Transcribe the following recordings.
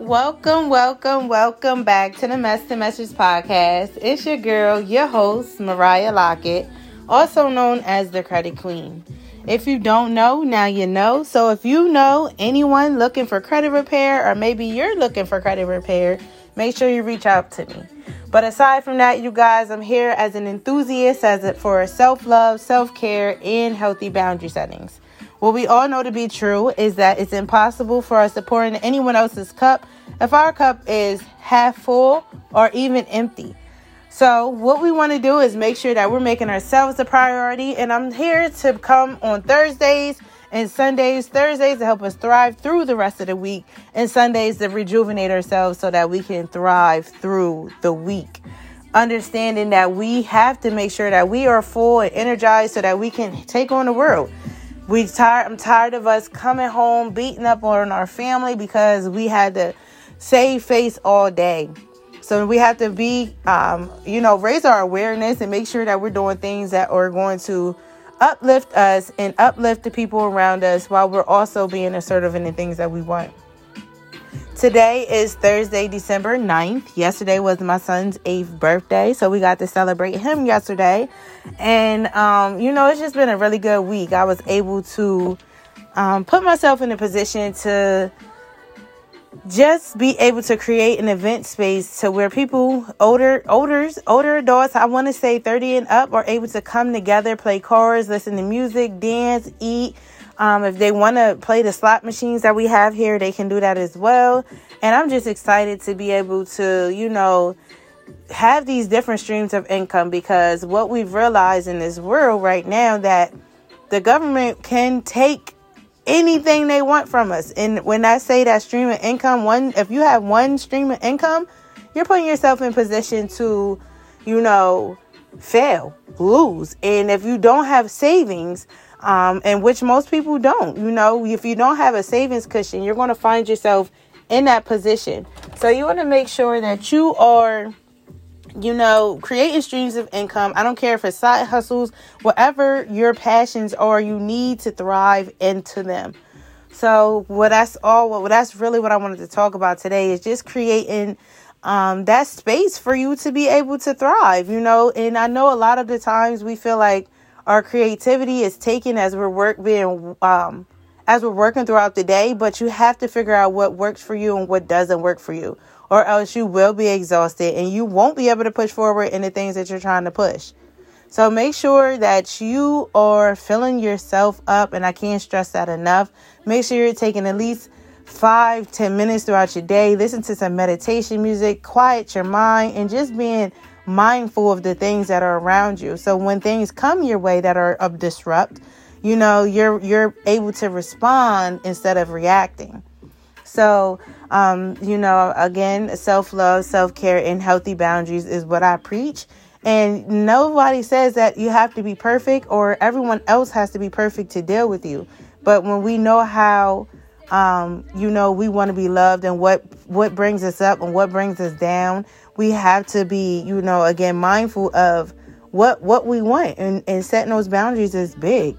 Welcome, welcome, welcome back to the Mess to Message podcast. It's your girl, your host, Mariah Lockett, also known as the Credit Queen. If you don't know, now you know. So if you know anyone looking for credit repair, or maybe you're looking for credit repair, make sure you reach out to me. But aside from that, you guys, I'm here as an enthusiast as it for self love, self care, and healthy boundary settings. What we all know to be true is that it's impossible for us to pour into anyone else's cup if our cup is half full or even empty. So, what we want to do is make sure that we're making ourselves a priority. And I'm here to come on Thursdays and Sundays. Thursdays to help us thrive through the rest of the week, and Sundays to rejuvenate ourselves so that we can thrive through the week. Understanding that we have to make sure that we are full and energized so that we can take on the world. We tired. I'm tired of us coming home beating up on our family because we had to save face all day. So we have to be, um, you know, raise our awareness and make sure that we're doing things that are going to uplift us and uplift the people around us while we're also being assertive in the things that we want. Today is Thursday, December 9th. Yesterday was my son's eighth birthday, so we got to celebrate him yesterday. And, um, you know, it's just been a really good week. I was able to um, put myself in a position to just be able to create an event space to where people older older older adults i want to say 30 and up are able to come together play cards listen to music dance eat um, if they want to play the slot machines that we have here, they can do that as well. And I'm just excited to be able to, you know, have these different streams of income because what we've realized in this world right now that the government can take anything they want from us. And when I say that stream of income, one if you have one stream of income, you're putting yourself in position to, you know, fail, lose. And if you don't have savings, um, and which most people don't. You know, if you don't have a savings cushion, you're going to find yourself in that position. So you want to make sure that you are, you know, creating streams of income. I don't care if it's side hustles, whatever your passions are, you need to thrive into them. So what that's all. What that's really what I wanted to talk about today is just creating um, that space for you to be able to thrive. You know, and I know a lot of the times we feel like our creativity is taken as we're work being um, as we're working throughout the day, but you have to figure out what works for you and what doesn't work for you, or else you will be exhausted and you won't be able to push forward in the things that you're trying to push. So make sure that you are filling yourself up, and I can't stress that enough. Make sure you're taking at least five, ten minutes throughout your day. Listen to some meditation music, quiet your mind, and just being mindful of the things that are around you. So when things come your way that are of disrupt, you know, you're you're able to respond instead of reacting. So, um, you know, again, self love, self care, and healthy boundaries is what I preach. And nobody says that you have to be perfect or everyone else has to be perfect to deal with you. But when we know how, um, you know, we want to be loved and what what brings us up and what brings us down, we have to be, you know, again, mindful of what what we want and, and setting those boundaries is big.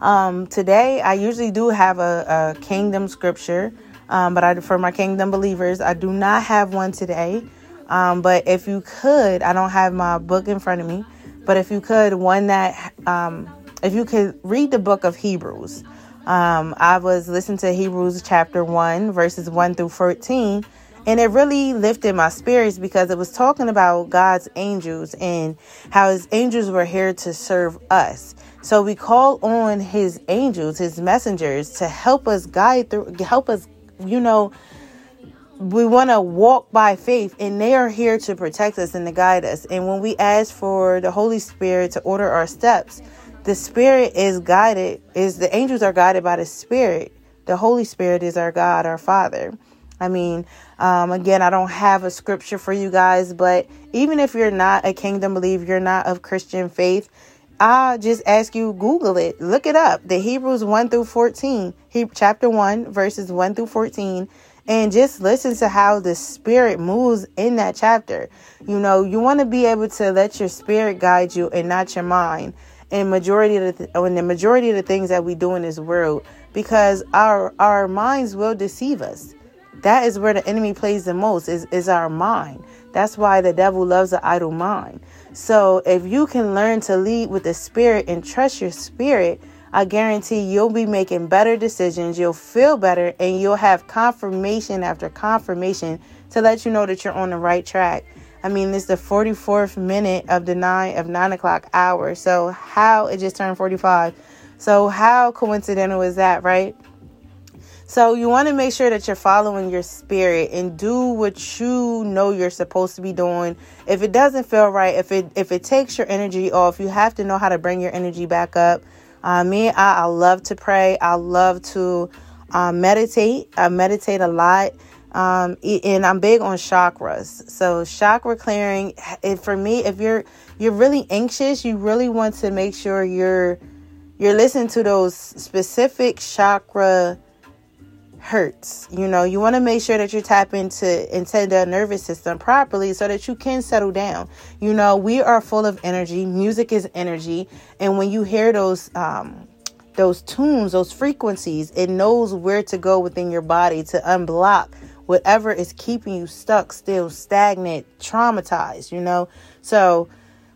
Um, today, I usually do have a, a kingdom scripture, um, but I, for my kingdom believers, I do not have one today. Um, but if you could, I don't have my book in front of me, but if you could, one that, um, if you could read the book of Hebrews. Um, I was listening to Hebrews chapter 1, verses 1 through 14, and it really lifted my spirits because it was talking about God's angels and how his angels were here to serve us. So we call on his angels, his messengers to help us guide through help us, you know, we want to walk by faith and they are here to protect us and to guide us. And when we ask for the Holy Spirit to order our steps, the Spirit is guided, is the angels are guided by the Spirit. The Holy Spirit is our God, our Father. I mean, um, again, I don't have a scripture for you guys, but even if you're not a kingdom believer, you're not of Christian faith, I just ask you Google it, look it up. The Hebrews 1 through 14, he, chapter 1, verses 1 through 14, and just listen to how the spirit moves in that chapter. You know, you want to be able to let your spirit guide you and not your mind. And majority of the th- the majority of the things that we do in this world, because our our minds will deceive us that is where the enemy plays the most is, is our mind. That's why the devil loves an idle mind. So if you can learn to lead with the spirit and trust your spirit, I guarantee you'll be making better decisions, you'll feel better, and you'll have confirmation after confirmation to let you know that you're on the right track. I mean, this is the 44th minute of the nine of nine o'clock hour. So how it just turned 45. So how coincidental is that, right? So you want to make sure that you're following your spirit and do what you know you're supposed to be doing. If it doesn't feel right, if it if it takes your energy off, you have to know how to bring your energy back up. Uh, me, I, I love to pray. I love to uh, meditate. I meditate a lot. Um, and I'm big on chakras. So chakra clearing, it, for me, if you're you're really anxious, you really want to make sure you're you're listening to those specific chakra hertz. You know, you want to make sure that you tap into the nervous system properly so that you can settle down. You know, we are full of energy. Music is energy, and when you hear those um those tunes, those frequencies, it knows where to go within your body to unblock whatever is keeping you stuck, still stagnant, traumatized, you know? So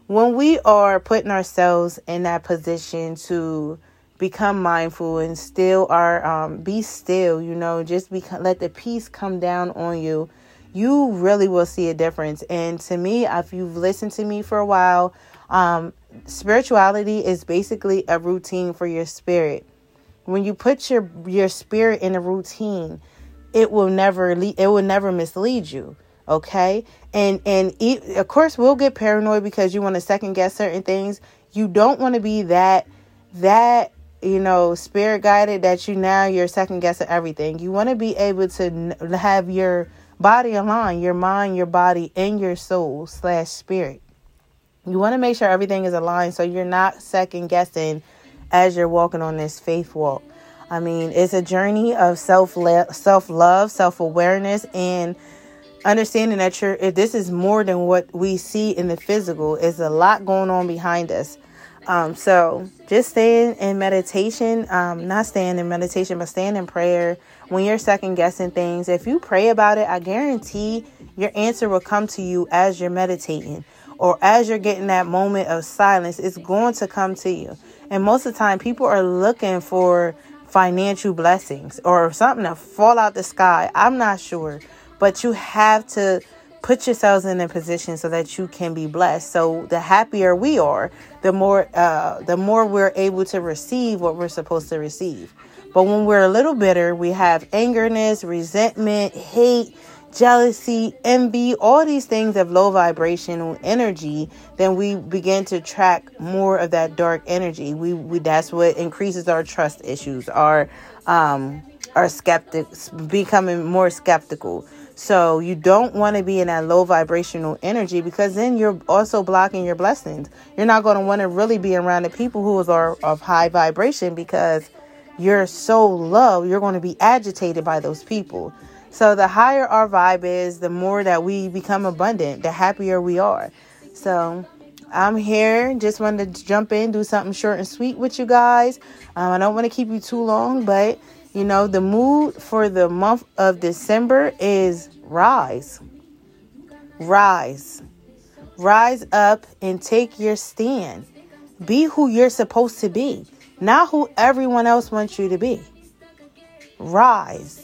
when we are putting ourselves in that position to become mindful and still are um, be still, you know, just become, let the peace come down on you, you really will see a difference. And to me, if you've listened to me for a while, um, spirituality is basically a routine for your spirit. When you put your your spirit in a routine, it will never lead, it will never mislead you okay and and it, of course we'll get paranoid because you want to second guess certain things you don't want to be that that you know spirit guided that you now you're second guessing everything you want to be able to have your body aligned your mind your body and your soul slash spirit you want to make sure everything is aligned so you're not second guessing as you're walking on this faith walk I mean, it's a journey of self self love, self awareness, and understanding that you're. If this is more than what we see in the physical, is a lot going on behind us. Um, so just staying in meditation, um, not staying in meditation, but staying in prayer. When you're second guessing things, if you pray about it, I guarantee your answer will come to you as you're meditating or as you're getting that moment of silence. It's going to come to you. And most of the time, people are looking for financial blessings or something to fall out the sky. I'm not sure, but you have to put yourselves in a position so that you can be blessed. So the happier we are, the more uh, the more we're able to receive what we're supposed to receive. But when we're a little bitter, we have angerness, resentment, hate, jealousy, envy, all these things of low vibrational energy, then we begin to track more of that dark energy. We, we that's what increases our trust issues, our um our skeptics becoming more skeptical. So you don't want to be in that low vibrational energy because then you're also blocking your blessings. You're not going to want to really be around the people who are of high vibration because you're so low, you're going to be agitated by those people. So the higher our vibe is, the more that we become abundant, the happier we are. So I'm here. Just wanted to jump in, do something short and sweet with you guys. Um, I don't want to keep you too long, but you know, the mood for the month of December is rise. Rise. Rise up and take your stand. Be who you're supposed to be, not who everyone else wants you to be. Rise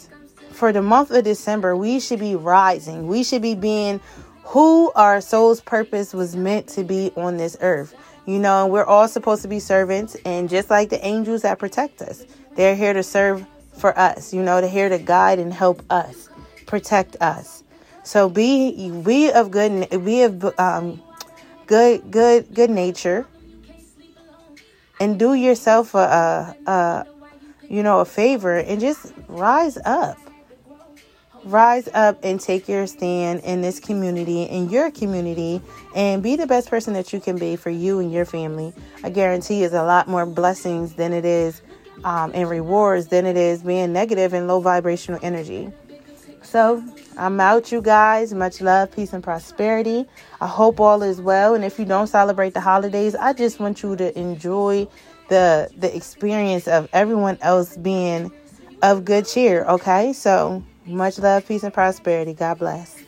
for the month of December, we should be rising. We should be being who our soul's purpose was meant to be on this earth. You know, we're all supposed to be servants, and just like the angels that protect us, they're here to serve for us. You know, they're here to guide and help us, protect us. So be be of good, be of um, good, good, good nature, and do yourself a, a, a you know a favor and just rise up rise up and take your stand in this community, in your community, and be the best person that you can be for you and your family. I guarantee is a lot more blessings than it is um, and rewards than it is being negative and low vibrational energy. So I'm out, you guys. Much love, peace, and prosperity. I hope all is well. And if you don't celebrate the holidays, I just want you to enjoy the the experience of everyone else being of good cheer. Okay, so Much love, peace, and prosperity. God bless.